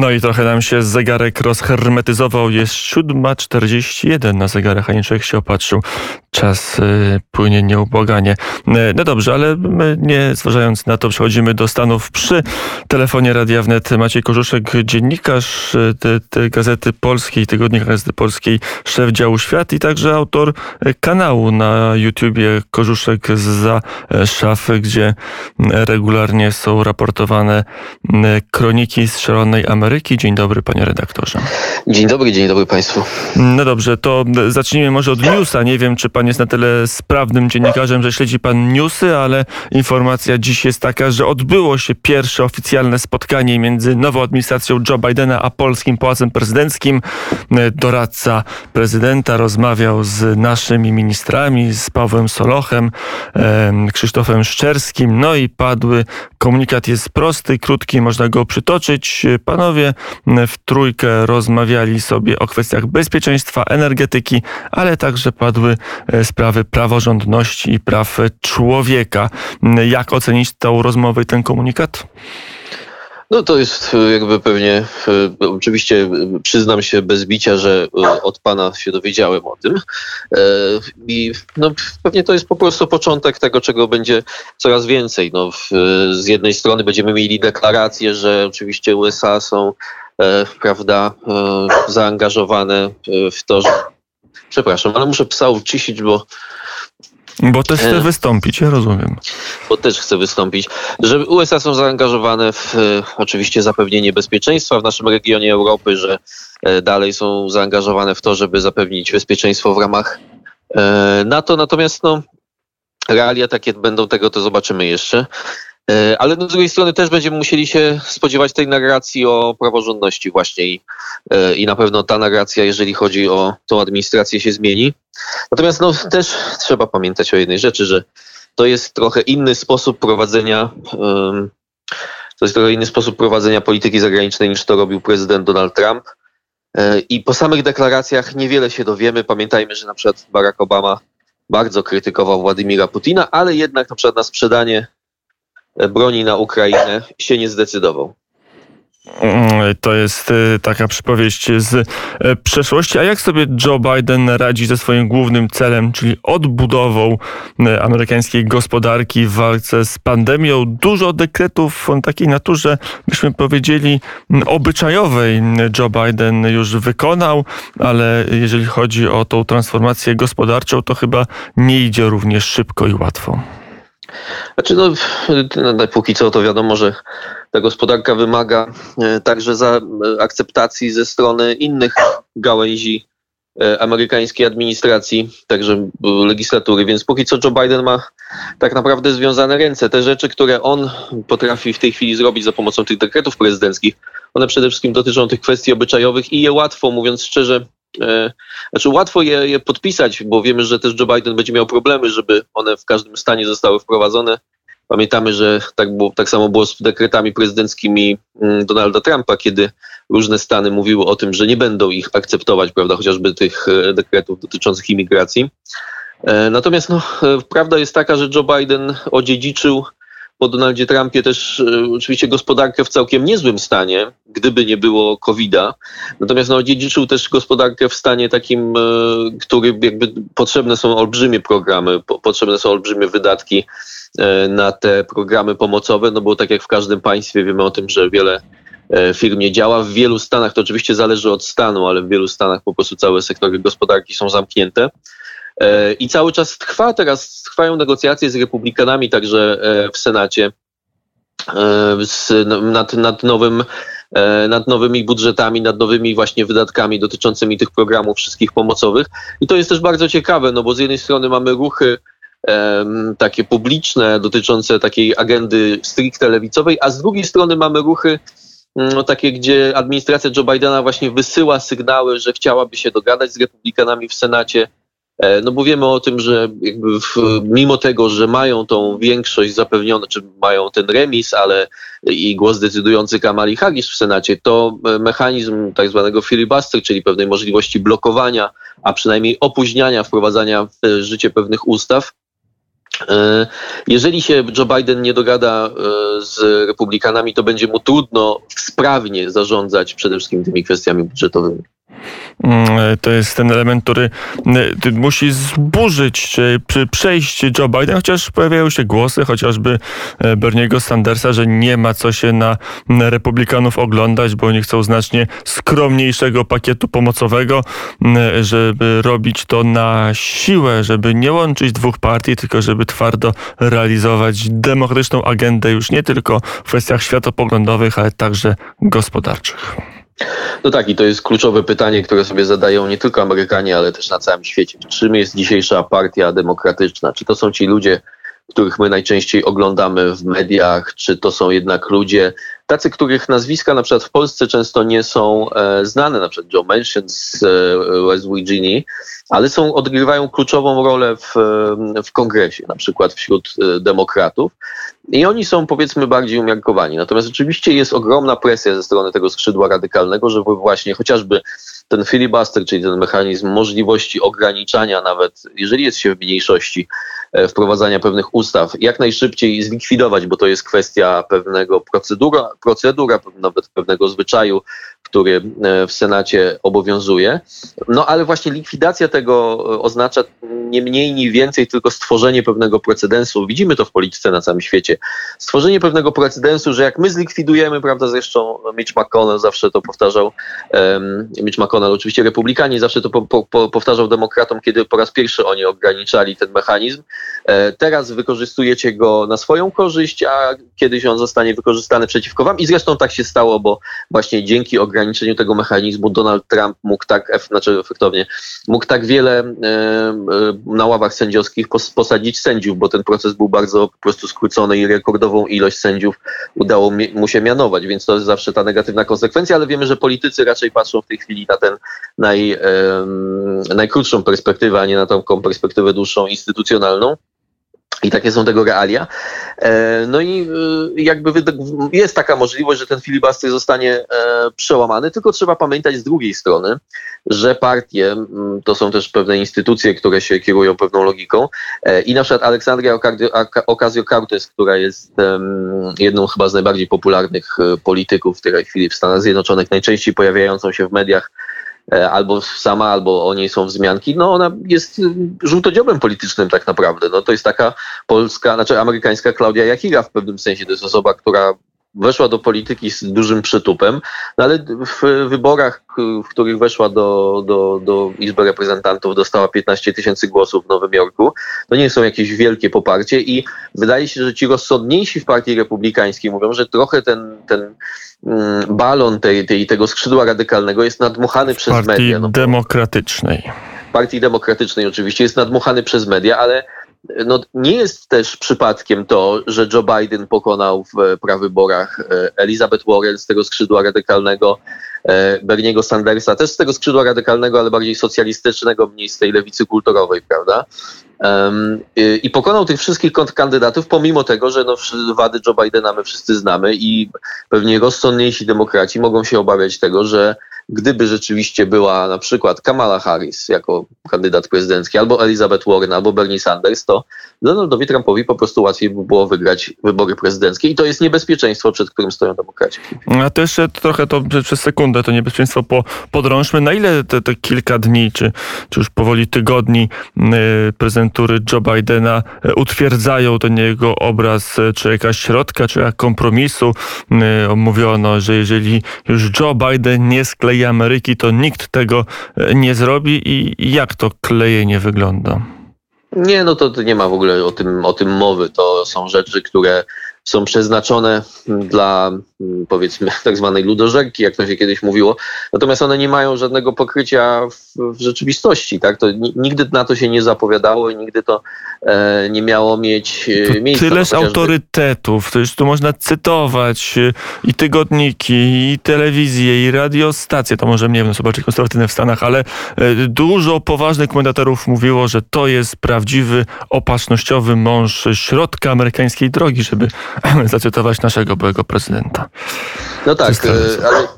No i trochę nam się zegarek rozhermetyzował. Jest 7.41 na zegarach, a człowiek się opatrzył. Czas y, płynie nieubłaganie. Y, no dobrze, ale my nie zważając na to przechodzimy do Stanów przy telefonie Radia Wnet. Maciej Korzuszek, dziennikarz y, te, te Gazety Polskiej, Tygodnika Gazety Polskiej, szef działu Świat i także autor kanału na YouTubie Korzuszek za szafy, gdzie regularnie są raportowane kroniki z szalonej Ameryki. Dzień dobry, panie redaktorze. Dzień dobry, dzień dobry państwu. No dobrze, to zacznijmy może od newsa. Nie wiem, czy pan jest na tyle sprawnym dziennikarzem, że śledzi pan newsy, ale informacja dziś jest taka, że odbyło się pierwsze oficjalne spotkanie między nową administracją Joe Bidena a polskim Pałacem Prezydenckim. Doradca prezydenta rozmawiał z naszymi ministrami, z Pawłem Solochem, Krzysztofem Szczerskim, no i padły. Komunikat jest prosty, krótki, można go przytoczyć. Panowie w trójkę rozmawiali sobie o kwestiach bezpieczeństwa, energetyki, ale także padły e, sprawy praworządności i praw człowieka. Jak ocenić tą rozmowę i ten komunikat? No to jest e, jakby pewnie, e, oczywiście przyznam się bez bicia, że od pana się dowiedziałem o tym. I no, pewnie to jest po prostu początek tego, czego będzie coraz więcej. No, z jednej strony będziemy mieli deklarację, że oczywiście USA są E, prawda, e, zaangażowane e, w to. Przepraszam, ale muszę psa uciszyć, bo bo też chce wystąpić, ja rozumiem. Bo też chce wystąpić. Że USA są zaangażowane w oczywiście zapewnienie bezpieczeństwa w naszym regionie Europy, że dalej są zaangażowane w to, żeby zapewnić bezpieczeństwo w ramach NATO. Natomiast no, realia takie będą tego, to zobaczymy jeszcze. E, ale no, z drugiej strony też będziemy musieli się spodziewać tej narracji o praworządności właśnie i, e, i na pewno ta narracja, jeżeli chodzi o tą administrację się zmieni. Natomiast no, też trzeba pamiętać o jednej rzeczy, że to jest trochę inny sposób prowadzenia to jest trochę inny sposób prowadzenia polityki zagranicznej niż to robił prezydent Donald Trump. E, I po samych deklaracjach niewiele się dowiemy. Pamiętajmy, że na przykład Barack Obama bardzo krytykował Władimira Putina, ale jednak na przykład na sprzedanie broni na Ukrainę się nie zdecydował. Mm, to jest y, taka przypowieść z y, przeszłości. A jak sobie Joe Biden radzi ze swoim głównym celem, czyli odbudową amerykańskiej gospodarki w walce z pandemią? Dużo dekretów o takiej naturze, byśmy powiedzieli, obyczajowej Joe Biden już wykonał, ale jeżeli chodzi o tą transformację gospodarczą, to chyba nie idzie również szybko i łatwo. Znaczy, no, póki co to wiadomo, że ta gospodarka wymaga e, także za e, akceptacji ze strony innych gałęzi e, amerykańskiej administracji, także legislatury, więc póki co Joe Biden ma tak naprawdę związane ręce. Te rzeczy, które on potrafi w tej chwili zrobić za pomocą tych dekretów prezydenckich, one przede wszystkim dotyczą tych kwestii obyczajowych i je łatwo, mówiąc szczerze, znaczy łatwo je, je podpisać, bo wiemy, że też Joe Biden będzie miał problemy, żeby one w każdym stanie zostały wprowadzone. Pamiętamy, że tak, było, tak samo było z dekretami prezydenckimi mm, Donalda Trumpa, kiedy różne stany mówiły o tym, że nie będą ich akceptować, prawda, chociażby tych e, dekretów dotyczących imigracji. E, natomiast no, prawda jest taka, że Joe Biden odziedziczył po Donaldzie Trumpie też e, oczywiście gospodarkę w całkiem niezłym stanie, gdyby nie było COVID-a. Natomiast no, odziedziczył też gospodarkę w stanie takim, e, który jakby potrzebne są olbrzymie programy, po, potrzebne są olbrzymie wydatki e, na te programy pomocowe, no bo tak jak w każdym państwie wiemy o tym, że wiele firm nie działa. W wielu stanach, to oczywiście zależy od stanu, ale w wielu stanach po prostu całe sektory gospodarki są zamknięte. I cały czas trwa teraz, trwają negocjacje z republikanami także e, w Senacie e, nad, nad nowym e, nad nowymi budżetami, nad nowymi właśnie wydatkami dotyczącymi tych programów wszystkich pomocowych. I to jest też bardzo ciekawe, no bo z jednej strony mamy ruchy um, takie publiczne dotyczące takiej agendy stricte lewicowej, a z drugiej strony mamy ruchy no, takie, gdzie administracja Joe Bidena właśnie wysyła sygnały, że chciałaby się dogadać z republikanami w Senacie, E, no bo wiemy o tym, że jakby w, mimo tego, że mają tą większość zapewnioną, czy mają ten remis, ale i głos decydujący Kamali Harris w Senacie, to e, mechanizm tak zwanego filibuster, czyli pewnej możliwości blokowania, a przynajmniej opóźniania wprowadzania w życie pewnych ustaw, E, jeżeli się Joe Biden nie dogada e, z republikanami, to będzie mu trudno sprawnie zarządzać przede wszystkim tymi kwestiami budżetowymi. Mm, to jest ten element, który y, musi zburzyć czy przejść Joe Biden, chociaż pojawiają się głosy, chociażby e, Berniego Sandersa, że nie ma co się na republikanów oglądać, bo oni chcą znacznie skromniejszego pakietu pomocowego, żeby robić to na siłę, żeby nie łączyć dwóch partii, tylko żeby twardo realizować demokratyczną agendę już nie tylko w kwestiach światopoglądowych, ale także gospodarczych. No tak, i to jest kluczowe pytanie, które sobie zadają nie tylko Amerykanie, ale też na całym świecie. Czym jest dzisiejsza partia demokratyczna? Czy to są ci ludzie, których my najczęściej oglądamy w mediach, czy to są jednak ludzie tacy, których nazwiska na przykład w Polsce często nie są e, znane, na przykład Joe Manchin z e, West Virginia, ale są, odgrywają kluczową rolę w, w kongresie, na przykład wśród e, demokratów. I oni są powiedzmy bardziej umiarkowani. Natomiast oczywiście jest ogromna presja ze strony tego skrzydła radykalnego, żeby właśnie chociażby ten filibuster, czyli ten mechanizm możliwości ograniczania nawet, jeżeli jest się w mniejszości, e, wprowadzania pewnych ustaw, jak najszybciej zlikwidować, bo to jest kwestia pewnego procedura, procedura nawet pewnego zwyczaju, który e, w Senacie obowiązuje. No ale właśnie likwidacja tego e, oznacza nie mniej, nie więcej, tylko stworzenie pewnego precedensu. Widzimy to w polityce na całym świecie. Stworzenie pewnego precedensu, że jak my zlikwidujemy, prawda, zresztą Mitch McConnell zawsze to powtarzał, um, Mitch McConnell, oczywiście republikanie zawsze to po, po, powtarzał demokratom, kiedy po raz pierwszy oni ograniczali ten mechanizm. E, teraz wykorzystujecie go na swoją korzyść, a kiedyś on zostanie wykorzystany przeciwko wam i zresztą tak się stało, bo właśnie dzięki ograniczeniu tego mechanizmu Donald Trump mógł tak, znaczy efektownie, mógł tak wiele e, e, na ławach sędziowskich posadzić sędziów, bo ten proces był bardzo po prostu skrócony i rekordową ilość sędziów udało mu się mianować, więc to jest zawsze ta negatywna konsekwencja, ale wiemy, że politycy raczej patrzą w tej chwili na ten naj, najkrótszą perspektywę, a nie na tą perspektywę dłuższą, instytucjonalną. I takie są tego realia. E, no i e, jakby jest taka możliwość, że ten filibuster zostanie e, przełamany, tylko trzeba pamiętać z drugiej strony, że partie to są też pewne instytucje, które się kierują pewną logiką i na przykład Aleksandria Ocasio-Cortez, która jest jedną chyba z najbardziej popularnych polityków w tej chwili w Stanach Zjednoczonych, najczęściej pojawiającą się w mediach E, albo sama, albo o niej są wzmianki, no ona jest żółtodziobem politycznym tak naprawdę. No to jest taka polska, znaczy amerykańska Klaudia Jakira w pewnym sensie. To jest osoba, która weszła do polityki z dużym przytupem, no ale w wyborach, w których weszła do, do, do Izby Reprezentantów, dostała 15 tysięcy głosów w Nowym Jorku. To nie są jakieś wielkie poparcie i wydaje się, że ci rozsądniejsi w partii republikańskiej mówią, że trochę ten, ten mm, balon tej, tej, tego skrzydła radykalnego jest nadmuchany przez partii media. No, demokratycznej. Partii demokratycznej oczywiście jest nadmuchany przez media, ale no, nie jest też przypadkiem to, że Joe Biden pokonał w prawyborach e, Elizabeth Warren z tego skrzydła radykalnego, e, Berniego Sandersa, też z tego skrzydła radykalnego, ale bardziej socjalistycznego, mniej z tej lewicy kulturowej, prawda? I pokonał tych wszystkich kontrkandydatów, pomimo tego, że no, wady Joe Bidena my wszyscy znamy i pewnie rozsądniejsi demokraci mogą się obawiać tego, że gdyby rzeczywiście była na przykład Kamala Harris jako kandydat prezydencki, albo Elizabeth Warren, albo Bernie Sanders, to Donaldowi Trumpowi po prostu łatwiej by było wygrać wybory prezydenckie i to jest niebezpieczeństwo, przed którym stoją demokraci. A to jeszcze trochę to przez sekundę to niebezpieczeństwo po, podrążmy. Na ile te, te kilka dni, czy, czy już powoli tygodni yy, prezentury Joe Bidena yy, utwierdzają ten jego obraz, yy, czy jakaś środka, czy jak kompromisu. Yy, mówiono, że jeżeli już Joe Biden nie skleje Ameryki, to nikt tego e, nie zrobi i jak to klejenie wygląda? Nie, no to, to nie ma w ogóle o tym, o tym mowy. To są rzeczy, które są przeznaczone dla mm, powiedzmy tak zwanej ludożerki, jak to się kiedyś mówiło, natomiast one nie mają żadnego pokrycia w, w rzeczywistości. Tak? To nigdy na to się nie zapowiadało i nigdy to e, nie miało mieć e, to miejsca. No, autorytetów, to już tu można cytować e, i tygodniki, i telewizję, i radiostacje, to może nie wiem, są bardziej konserwatywne w Stanach, ale e, dużo poważnych komentatorów mówiło, że to jest prawdziwy, opatrznościowy mąż środka amerykańskiej drogi, żeby zacytować naszego byłego prezydenta. No tak, e, ale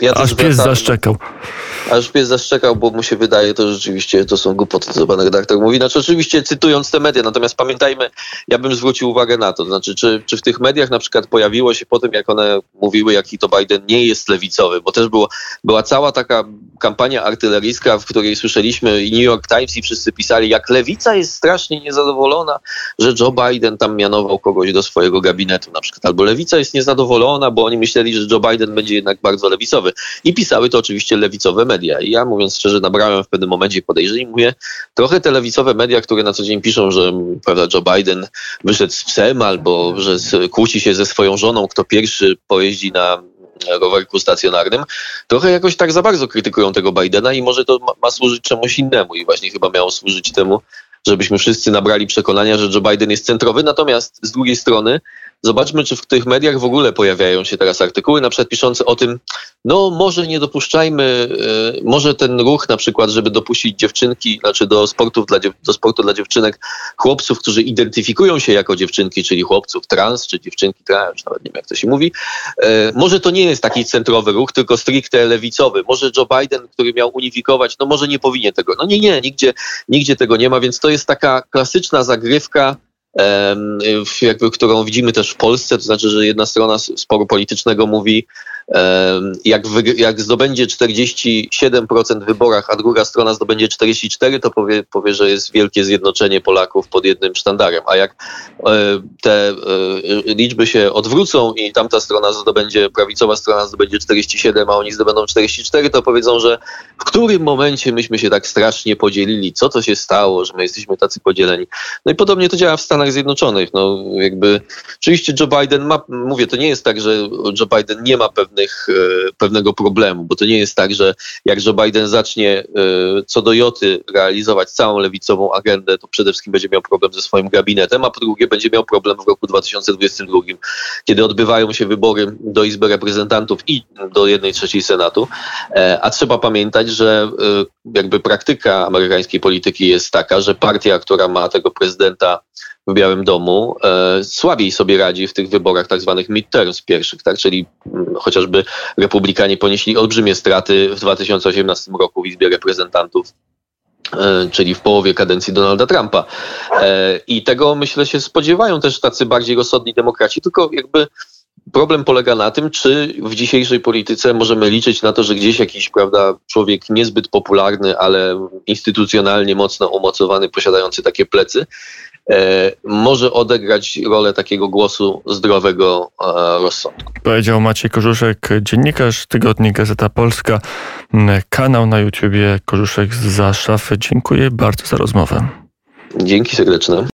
ja Aż pies zaszczekał. Aż pies zaszczekał, bo mu się wydaje, to rzeczywiście to są głupoty, co pan redaktor mówi. Znaczy oczywiście cytując te media, natomiast pamiętajmy, ja bym zwrócił uwagę na to znaczy czy, czy w tych mediach na przykład pojawiło się po tym, jak one mówiły, jaki to Biden nie jest lewicowy, bo też było, była cała taka kampania artyleryjska, w której słyszeliśmy i New York Times i wszyscy pisali, jak lewica jest strasznie niezadowolona, że Joe Biden tam mianował kogoś do swojego gabinetu na przykład, albo lewica jest niezadowolona, bo oni myśleli, że Joe Biden będzie jednak bardzo lewicowy. I pisały to oczywiście lewicowe media. I ja mówiąc szczerze, nabrałem w pewnym momencie podejrzeń mówię, trochę te lewicowe media, które na co dzień piszą, że prawda, Joe Biden wyszedł z psem albo że kłóci się ze swoją żoną, kto pierwszy pojeździ na rowerku stacjonarnym, trochę jakoś tak za bardzo krytykują tego Bidena i może to ma, ma służyć czemuś innemu i właśnie chyba miało służyć temu, żebyśmy wszyscy nabrali przekonania, że Joe Biden jest centrowy. Natomiast z drugiej strony Zobaczmy, czy w tych mediach w ogóle pojawiają się teraz artykuły, na przykład piszące o tym, no może nie dopuszczajmy, e, może ten ruch na przykład, żeby dopuścić dziewczynki, znaczy do, sportów dla, do sportu dla dziewczynek, chłopców, którzy identyfikują się jako dziewczynki, czyli chłopców trans, czy dziewczynki trans, nawet nie wiem jak to się mówi, e, może to nie jest taki centrowy ruch, tylko stricte lewicowy. Może Joe Biden, który miał unifikować, no może nie powinien tego. No nie, nie, nigdzie, nigdzie tego nie ma, więc to jest taka klasyczna zagrywka jakby, którą widzimy też w Polsce, to znaczy, że jedna strona sporu politycznego mówi, jak, jak zdobędzie 47% w wyborach, a druga strona zdobędzie 44%, to powie, powie, że jest wielkie zjednoczenie Polaków pod jednym sztandarem. A jak e, te e, liczby się odwrócą i tamta strona zdobędzie, prawicowa strona zdobędzie 47, a oni zdobędą 44, to powiedzą, że w którym momencie myśmy się tak strasznie podzielili, co to się stało, że my jesteśmy tacy podzieleni. No i podobnie to działa w Stanach Zjednoczonych. No jakby, oczywiście Joe Biden ma, mówię, to nie jest tak, że Joe Biden nie ma pewnych pewnych, e, pewnego problemu, bo to nie jest tak, że jak Joe Biden zacznie e, co do joty realizować całą lewicową agendę, to przede wszystkim będzie miał problem ze swoim gabinetem, a po drugie będzie miał problem w roku 2022, kiedy odbywają się wybory do Izby Reprezentantów i do jednej trzeciej Senatu. E, a trzeba pamiętać, że jakby praktyka amerykańskiej polityki jest taka, że partia, która ma tego prezydenta w Białym Domu e, słabiej sobie radzi w tych wyborach tak zwanych midterms pierwszych, tak? czyli mm, chociażby republikanie ponieśli olbrzymie straty w 2018 roku w Izbie Reprezentantów e, czyli w połowie kadencji Donalda Trumpa. E, I tego myślę się spodziewają też tacy bardziej rozsądni demokraci, tylko jakby problem polega na tym, czy w dzisiejszej polityce możemy liczyć na to, że gdzieś jakiś prawda, człowiek niezbyt popularny, ale instytucjonalnie mocno umocowany, posiadający takie plecy, może odegrać rolę takiego głosu zdrowego e, rozsądku. Powiedział Maciej Korzuszek, dziennikarz Tygodnik Gazeta Polska, kanał na YouTubie Korzuszek za szafy. Dziękuję bardzo za rozmowę. Dzięki serdeczne.